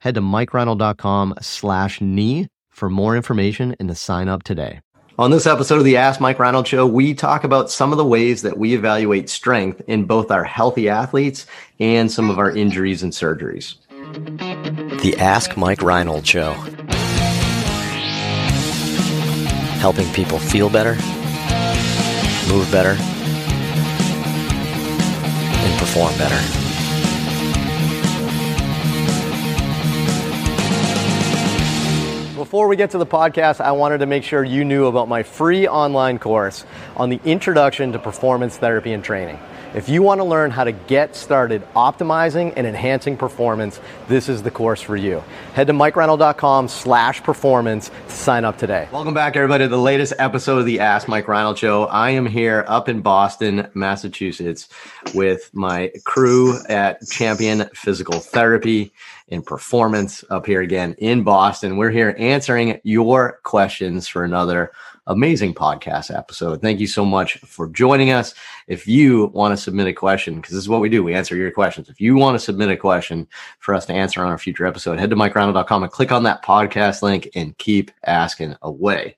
Head to mikereinold.com slash knee for more information and to sign up today. On this episode of the Ask Mike Reinold Show, we talk about some of the ways that we evaluate strength in both our healthy athletes and some of our injuries and surgeries. The Ask Mike Reinold Show. Helping people feel better, move better, and perform better. Before we get to the podcast, I wanted to make sure you knew about my free online course on the introduction to performance therapy and training. If you want to learn how to get started optimizing and enhancing performance, this is the course for you. Head to mikereinold.com slash performance to sign up today. Welcome back, everybody, to the latest episode of the Ask Mike Reinold Show. I am here up in Boston, Massachusetts, with my crew at Champion Physical Therapy and Performance up here again in Boston. We're here answering your questions for another amazing podcast episode. Thank you so much for joining us. If you want to submit a question, because this is what we do, we answer your questions. If you want to submit a question for us to answer on our future episode, head to mikereinold.com and click on that podcast link and keep asking away.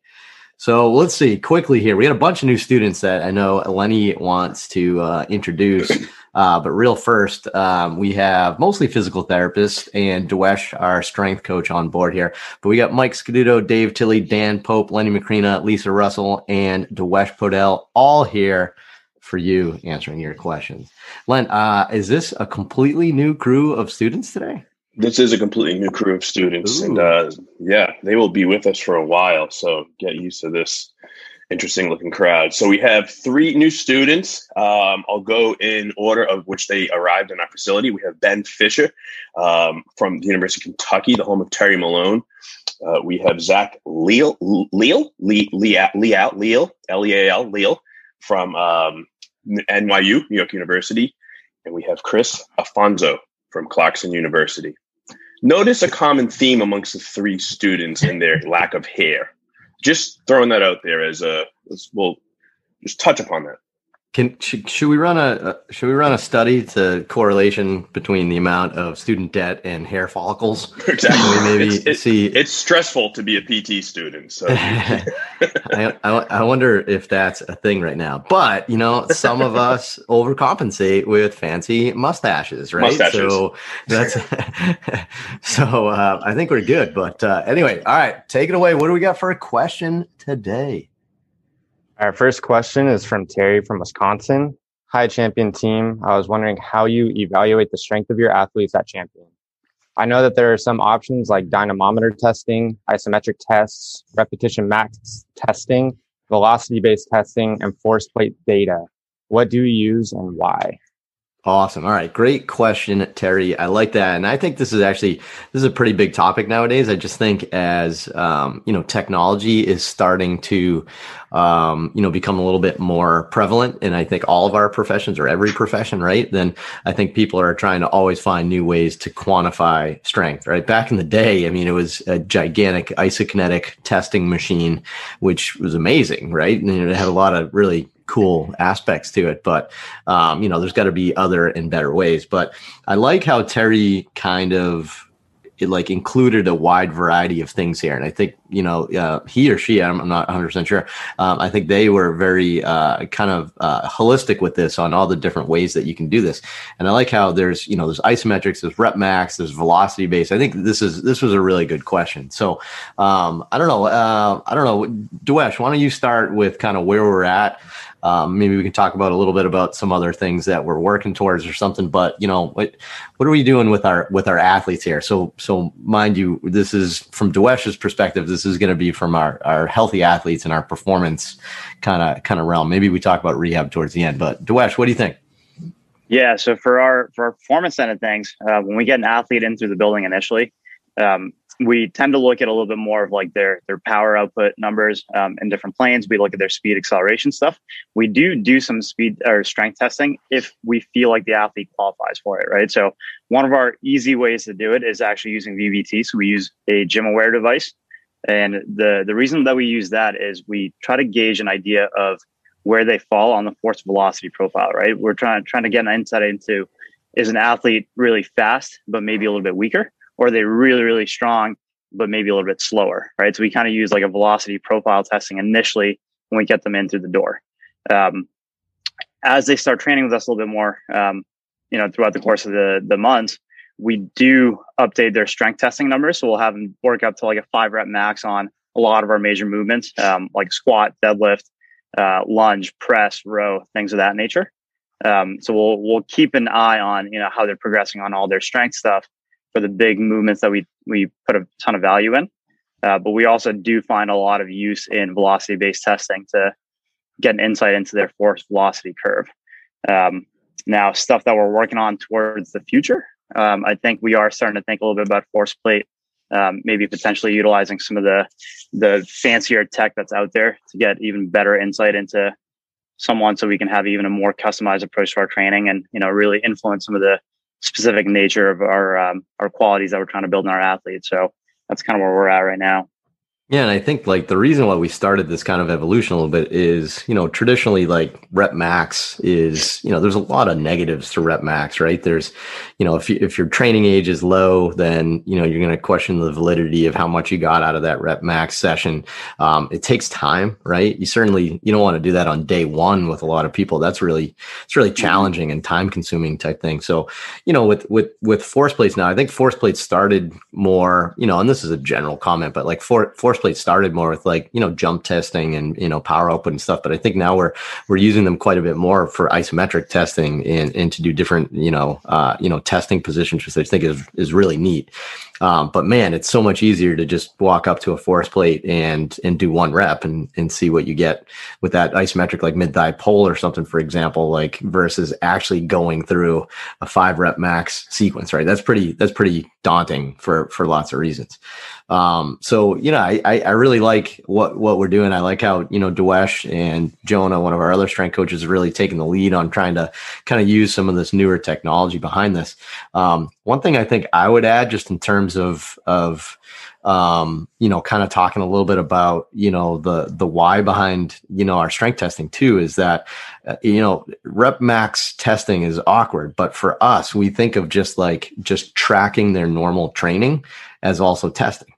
So let's see quickly here. We had a bunch of new students that I know Lenny wants to uh, introduce. Uh, but real first, um, we have mostly physical therapists and Dwesh, our strength coach, on board here. But we got Mike Scaduto, Dave Tilley, Dan Pope, Lenny Macrina, Lisa Russell, and Dwesh Podell, all here for you answering your questions. Len, uh, is this a completely new crew of students today? This is a completely new crew of students, Ooh. and uh, yeah, they will be with us for a while. So get used to this interesting looking crowd. So we have three new students. Um, I'll go in order of which they arrived in our facility. We have Ben Fisher um, from the University of Kentucky, the home of Terry Malone. Uh, we have Zach Leal, Leal, Leal, Leal, Leal, L-E-A-L, Leal from um, NYU, New York University. And we have Chris Afonso from Clarkson University. Notice a common theme amongst the three students in their lack of hair just throwing that out there as a we'll just touch upon that. Can should, should we run a should we run a study to correlation between the amount of student debt and hair follicles? Exactly. maybe it's, see. It's stressful to be a PT student. So I, I, I wonder if that's a thing right now. But you know, some of us overcompensate with fancy mustaches, right? Mustaches. So that's so. Uh, I think we're good. But uh, anyway, all right, take it away. What do we got for a question today? Our first question is from Terry from Wisconsin. Hi, Champion team. I was wondering how you evaluate the strength of your athletes at Champion. I know that there are some options like dynamometer testing, isometric tests, repetition max testing, velocity based testing, and force plate data. What do you use and why? Awesome. All right. Great question, Terry. I like that. And I think this is actually, this is a pretty big topic nowadays. I just think as, um, you know, technology is starting to, um, you know, become a little bit more prevalent. And I think all of our professions or every profession, right? Then I think people are trying to always find new ways to quantify strength, right? Back in the day, I mean, it was a gigantic isokinetic testing machine, which was amazing, right? And it had a lot of really cool aspects to it. But um, you know, there's got to be other and better ways. But I like how Terry kind of it like included a wide variety of things here. And I think, you know, uh, he or she, I'm, I'm not 100% sure. Um, I think they were very uh, kind of uh, holistic with this on all the different ways that you can do this. And I like how there's, you know, there's isometrics, there's rep max, there's velocity based. I think this is, this was a really good question. So um, I don't know. Uh, I don't know. Dwesh, why don't you start with kind of where we're at? Um, maybe we can talk about a little bit about some other things that we're working towards or something. But you know, what what are we doing with our with our athletes here? So so mind you, this is from Dwesh's perspective. This is going to be from our our healthy athletes and our performance kind of kind of realm. Maybe we talk about rehab towards the end. But Dwesh, what do you think? Yeah, so for our for our performance side of things, uh, when we get an athlete in through the building initially, um, we tend to look at a little bit more of like their their power output numbers um, in different planes. We look at their speed acceleration stuff. We do do some speed or strength testing if we feel like the athlete qualifies for it, right? So one of our easy ways to do it is actually using VBT. So we use a GymAware device, and the the reason that we use that is we try to gauge an idea of where they fall on the force velocity profile, right? We're trying trying to get an insight into is an athlete really fast but maybe a little bit weaker or they're they really, really strong, but maybe a little bit slower, right? So we kind of use like a velocity profile testing initially when we get them in through the door. Um, as they start training with us a little bit more, um, you know, throughout the course of the the months, we do update their strength testing numbers. So we'll have them work up to like a five rep max on a lot of our major movements, um, like squat, deadlift, uh, lunge, press, row, things of that nature. Um, so we'll we'll keep an eye on you know how they're progressing on all their strength stuff, for the big movements that we we put a ton of value in. Uh, but we also do find a lot of use in velocity based testing to get an insight into their force velocity curve. Um, now, stuff that we're working on towards the future, um, I think we are starting to think a little bit about force plate, um, maybe potentially utilizing some of the the fancier tech that's out there to get even better insight into someone, so we can have even a more customized approach to our training and you know really influence some of the specific nature of our um, our qualities that we're trying to build in our athletes. So that's kind of where we're at right now. Yeah, and I think like the reason why we started this kind of evolution a little bit is, you know, traditionally like rep max is, you know, there's a lot of negatives to rep max, right? There's, you know, if you, if your training age is low, then, you know, you're going to question the validity of how much you got out of that rep max session. Um, it takes time, right? You certainly, you don't want to do that on day one with a lot of people. That's really, it's really challenging and time consuming type thing. So, you know, with, with, with force plates now, I think force plates started more, you know, and this is a general comment, but like for, force started more with like you know jump testing and you know power output and stuff but i think now we're we're using them quite a bit more for isometric testing and and to do different you know uh, you know testing positions which i think is is really neat um, but man, it's so much easier to just walk up to a force plate and and do one rep and and see what you get with that isometric like mid thigh pull or something, for example, like versus actually going through a five rep max sequence, right? That's pretty that's pretty daunting for for lots of reasons. Um, so you know, I really like what what we're doing. I like how you know Dewesh and Jonah, one of our other strength coaches, really taking the lead on trying to kind of use some of this newer technology behind this. Um, one thing I think I would add, just in terms of of um, you know, kind of talking a little bit about you know the the why behind you know our strength testing too, is that uh, you know rep max testing is awkward, but for us, we think of just like just tracking their normal training as also testing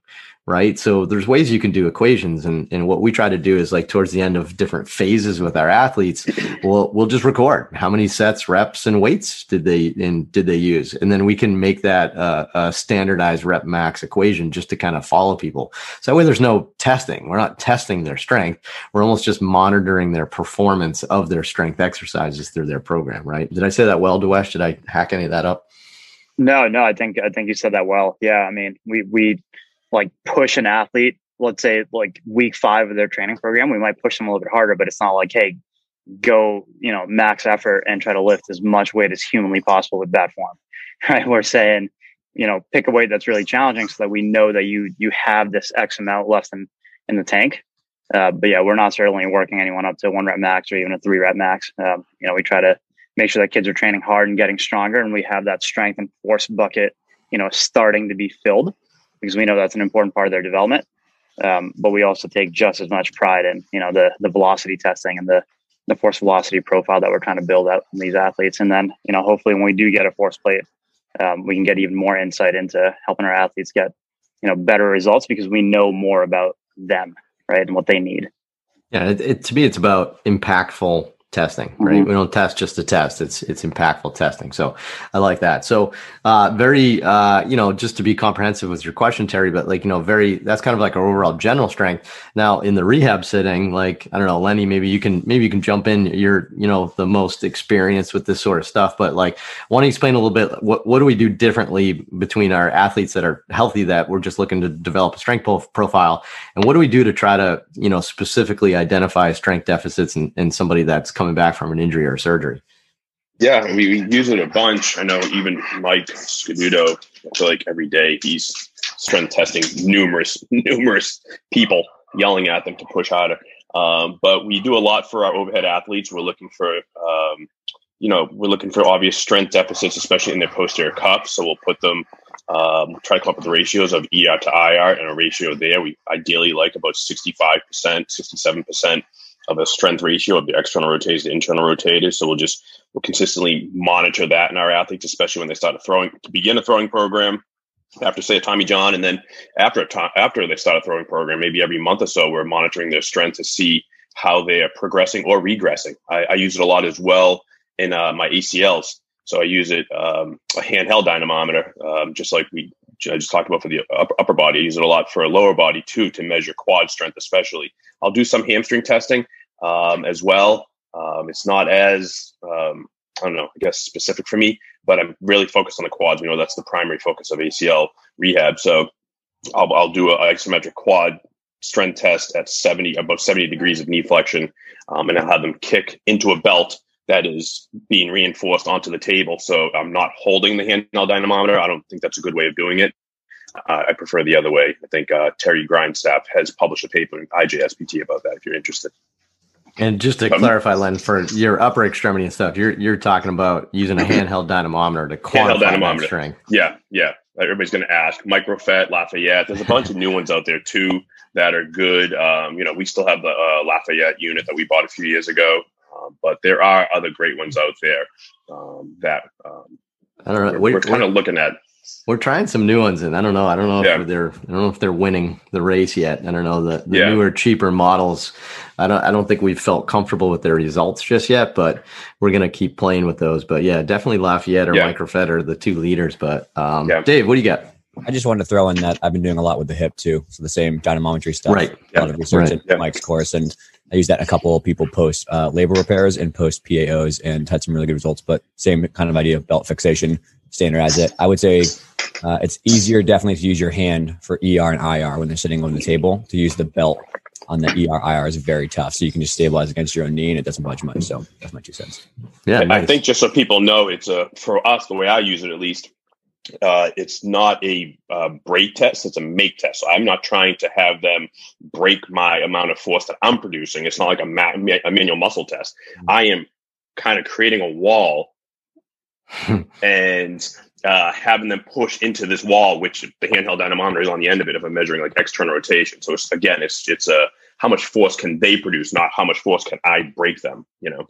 right? So there's ways you can do equations, and and what we try to do is like towards the end of different phases with our athletes, we'll we'll just record how many sets, reps, and weights did they and did they use, and then we can make that uh, a standardized rep max equation just to kind of follow people. So that way, there's no testing. We're not testing their strength. We're almost just monitoring their performance of their strength exercises through their program, right? Did I say that well, Dewesh? Did I hack any of that up? No, no, I think I think you said that well. Yeah, I mean, we we like push an athlete, let's say like week five of their training program, we might push them a little bit harder, but it's not like, hey, go, you know, max effort and try to lift as much weight as humanly possible with that form. Right. We're saying, you know, pick a weight that's really challenging so that we know that you you have this X amount left in, in the tank. Uh, but yeah, we're not certainly working anyone up to one rep max or even a three rep max. Um, you know, we try to make sure that kids are training hard and getting stronger, and we have that strength and force bucket, you know, starting to be filled because we know that's an important part of their development. Um, but we also take just as much pride in you know the the velocity testing and the the force velocity profile that we're trying to build out in these athletes. And then you know hopefully when we do get a force plate, um, we can get even more insight into helping our athletes get you know better results because we know more about them right and what they need. Yeah, it, it, to me, it's about impactful testing, right? Mm-hmm. We don't test just to test. It's it's impactful testing. So I like that. So uh, very uh, you know just to be comprehensive with your question, Terry, but like you know very that's kind of like our overall general strength. Now in the rehab setting, like I don't know, Lenny, maybe you can maybe you can jump in. You're you know the most experienced with this sort of stuff, but like want to explain a little bit what what do we do differently between our athletes that are healthy that we're just looking to develop a strength profile, and what do we do to try to you know specifically identify strength deficits in, in somebody that's coming coming back from an injury or surgery? Yeah, we, we use it a bunch. I know even Mike Scaduto, I feel like every day he's strength testing numerous, numerous people yelling at them to push harder. Um, but we do a lot for our overhead athletes. We're looking for, um, you know, we're looking for obvious strength deficits, especially in their posterior cuff. So we'll put them, um, try to come up with the ratios of ER to IR and a ratio there. We ideally like about 65%, 67% of a strength ratio of the external rotators to internal rotators. So we'll just, we'll consistently monitor that in our athletes, especially when they start a throwing, to begin a throwing program after say a Tommy John, and then after a to- after they start a throwing program, maybe every month or so, we're monitoring their strength to see how they are progressing or regressing. I, I use it a lot as well in uh, my ACLs. So I use it um, a handheld dynamometer, um, just like we I just talked about for the upper, body. I use it a lot for a lower body too to measure quad strength, especially. I'll do some hamstring testing um, as well. Um, it's not as um, I don't know, I guess specific for me, but I'm really focused on the quads. We know that's the primary focus of ACL rehab. So I'll, I'll do an isometric quad strength test at 70, about 70 degrees of knee flexion. Um, and I'll have them kick into a belt that is being reinforced onto the table. So I'm not holding the handheld dynamometer. I don't think that's a good way of doing it. Uh, I prefer the other way. I think uh, Terry Grindstaff has published a paper in IJSPT about that if you're interested. And just to um, clarify, Len, for your upper extremity and stuff, you're you're talking about using a handheld dynamometer to quantify dynamometer. strength. Yeah, yeah. Everybody's going to ask Microfet, Lafayette. There's a bunch of new ones out there too that are good. Um, you know, we still have the uh, Lafayette unit that we bought a few years ago, um, but there are other great ones out there um, that um, I don't know. We're, we're kind of looking at we're trying some new ones, and I don't know. I don't know yeah. if they're. I don't know if they're winning the race yet. I don't know the, the yeah. newer, cheaper models. I don't. I don't think we've felt comfortable with their results just yet, but we're gonna keep playing with those. But yeah, definitely Lafayette or yeah. Microfet are the two leaders. But um. Dave, what do you got? I just wanted to throw in that I've been doing a lot with the hip too. So the same dynamometry stuff. Right. A lot of research right. in Mike's course, and I use that in a couple of people post uh, labral repairs and post PAOs, and had some really good results. But same kind of idea of belt fixation, standardize it. I would say uh, it's easier definitely to use your hand for ER and IR when they're sitting on the table. To use the belt on the ER IR is very tough. So you can just stabilize against your own knee and it doesn't budge much. So that's my two cents. Yeah, nice. I think just so people know, it's a for us the way I use it at least. Uh, it's not a uh, break test; it's a make test. So I'm not trying to have them break my amount of force that I'm producing. It's not like a, ma- a manual muscle test. Mm-hmm. I am kind of creating a wall and uh, having them push into this wall, which the handheld dynamometer is on the end of it if I'm measuring like external rotation. So it's, again, it's it's a uh, how much force can they produce, not how much force can I break them. You know.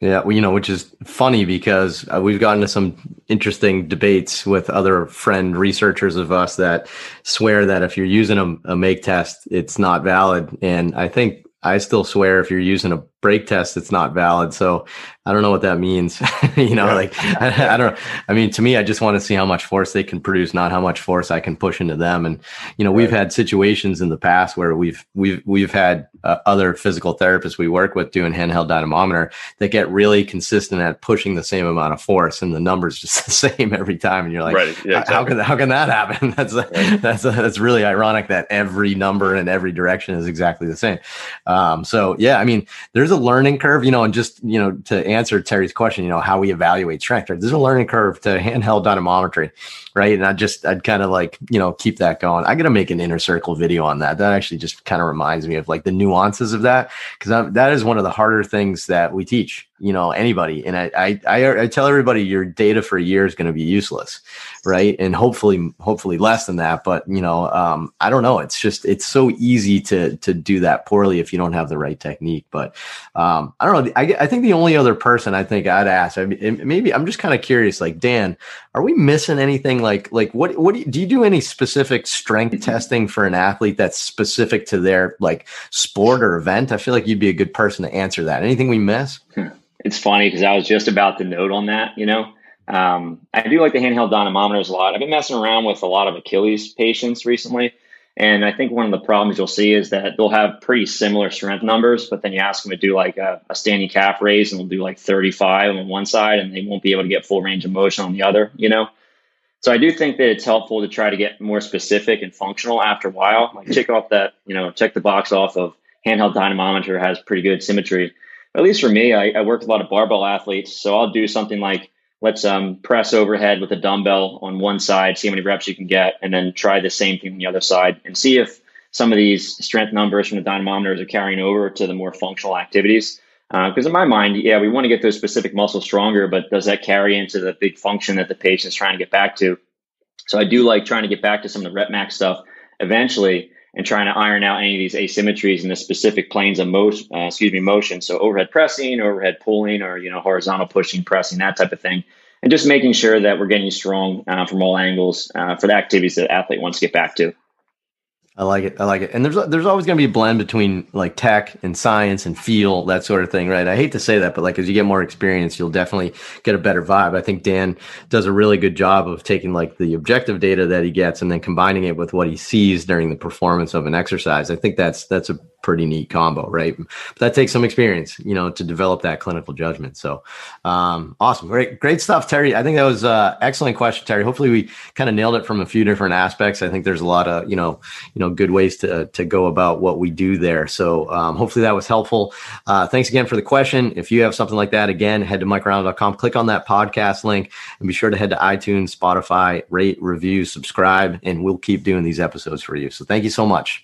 Yeah, well, you know, which is funny because uh, we've gotten to some interesting debates with other friend researchers of us that swear that if you're using a, a make test, it's not valid. And I think I still swear if you're using a break test, it's not valid. So I don't know what that means. you know, yeah. like I, I, don't. I mean, to me, I just want to see how much force they can produce, not how much force I can push into them. And you know, right. we've had situations in the past where we've we've we've had uh, other physical therapists we work with doing handheld dynamometer that get really consistent at pushing the same amount of force, and the numbers just the same every time. And you're like, right. yeah, exactly. how can how can that happen? That's right. that's that's really ironic that every number in every direction is exactly the same. Um, so yeah, I mean, there's a learning curve, you know, and just you know to answer Terry's question, you know, how we evaluate strength. Right? There's a learning curve to handheld dynamometry, right? And I just, I'd kind of like, you know, keep that going. I got to make an inner circle video on that. That actually just kind of reminds me of like the nuances of that because that is one of the harder things that we teach you know anybody. And I, I i i, tell everybody your data for a year is going to be useless right? And hopefully hopefully less than that but you know um, i don't know. It's just it's so easy to to do that poorly if you don't have the right technique but um, i don't know. I, I think the only other person i think i'd ask I mean, maybe i'm just kind of curious like dan are we missing anything? Like like what what do you, do you do any specific strength testing for an athlete that's specific to their like sport or event? I feel like you'd be a good person to answer that. Anything we miss? Hmm it's funny because I was just about to note on that. You know, um, I do like the handheld dynamometers a lot. I've been messing around with a lot of Achilles patients recently. And I think one of the problems you'll see is that they'll have pretty similar strength numbers, but then you ask them to do like a, a standing calf raise and they'll do like 35 on one side and they won't be able to get full range of motion on the other, you know? So I do think that it's helpful to try to get more specific and functional after a while. Like check off that, you know, check the box off of handheld dynamometer has pretty good symmetry at least for me, I, I work with a lot of barbell athletes. So I'll do something like let's um, press overhead with a dumbbell on one side, see how many reps you can get, and then try the same thing on the other side and see if some of these strength numbers from the dynamometers are carrying over to the more functional activities. Because uh, in my mind, yeah, we want to get those specific muscles stronger, but does that carry into the big function that the patient's trying to get back to? So I do like trying to get back to some of the rep max stuff eventually and trying to iron out any of these asymmetries in the specific planes of motion, uh, excuse me, motion. So overhead pressing, overhead pulling, or you know horizontal pushing, pressing, that type of thing, and just making sure that we're getting strong uh, from all angles uh, for the activities that athlete wants to get back to. I like it. I like it. And there's there's always going to be a blend between like tech and science and feel that sort of thing, right? I hate to say that, but like as you get more experience, you'll definitely get a better vibe. I think Dan does a really good job of taking like the objective data that he gets and then combining it with what he sees during the performance of an exercise. I think that's that's a pretty neat combo, right? But that takes some experience, you know, to develop that clinical judgment. So, um, awesome, great, great stuff, Terry. I think that was uh, excellent question, Terry. Hopefully, we kind of nailed it from a few different aspects. I think there's a lot of you know, you know, good ways to to go about what we do there. So, um, hopefully, that was helpful. Uh, thanks again for the question. If you have something like that, again, head to mikereinold.com, click on that podcast link, and be sure to head to iTunes, Spotify, rate, review, subscribe, and we'll keep doing these episodes for you. So, thank you so much.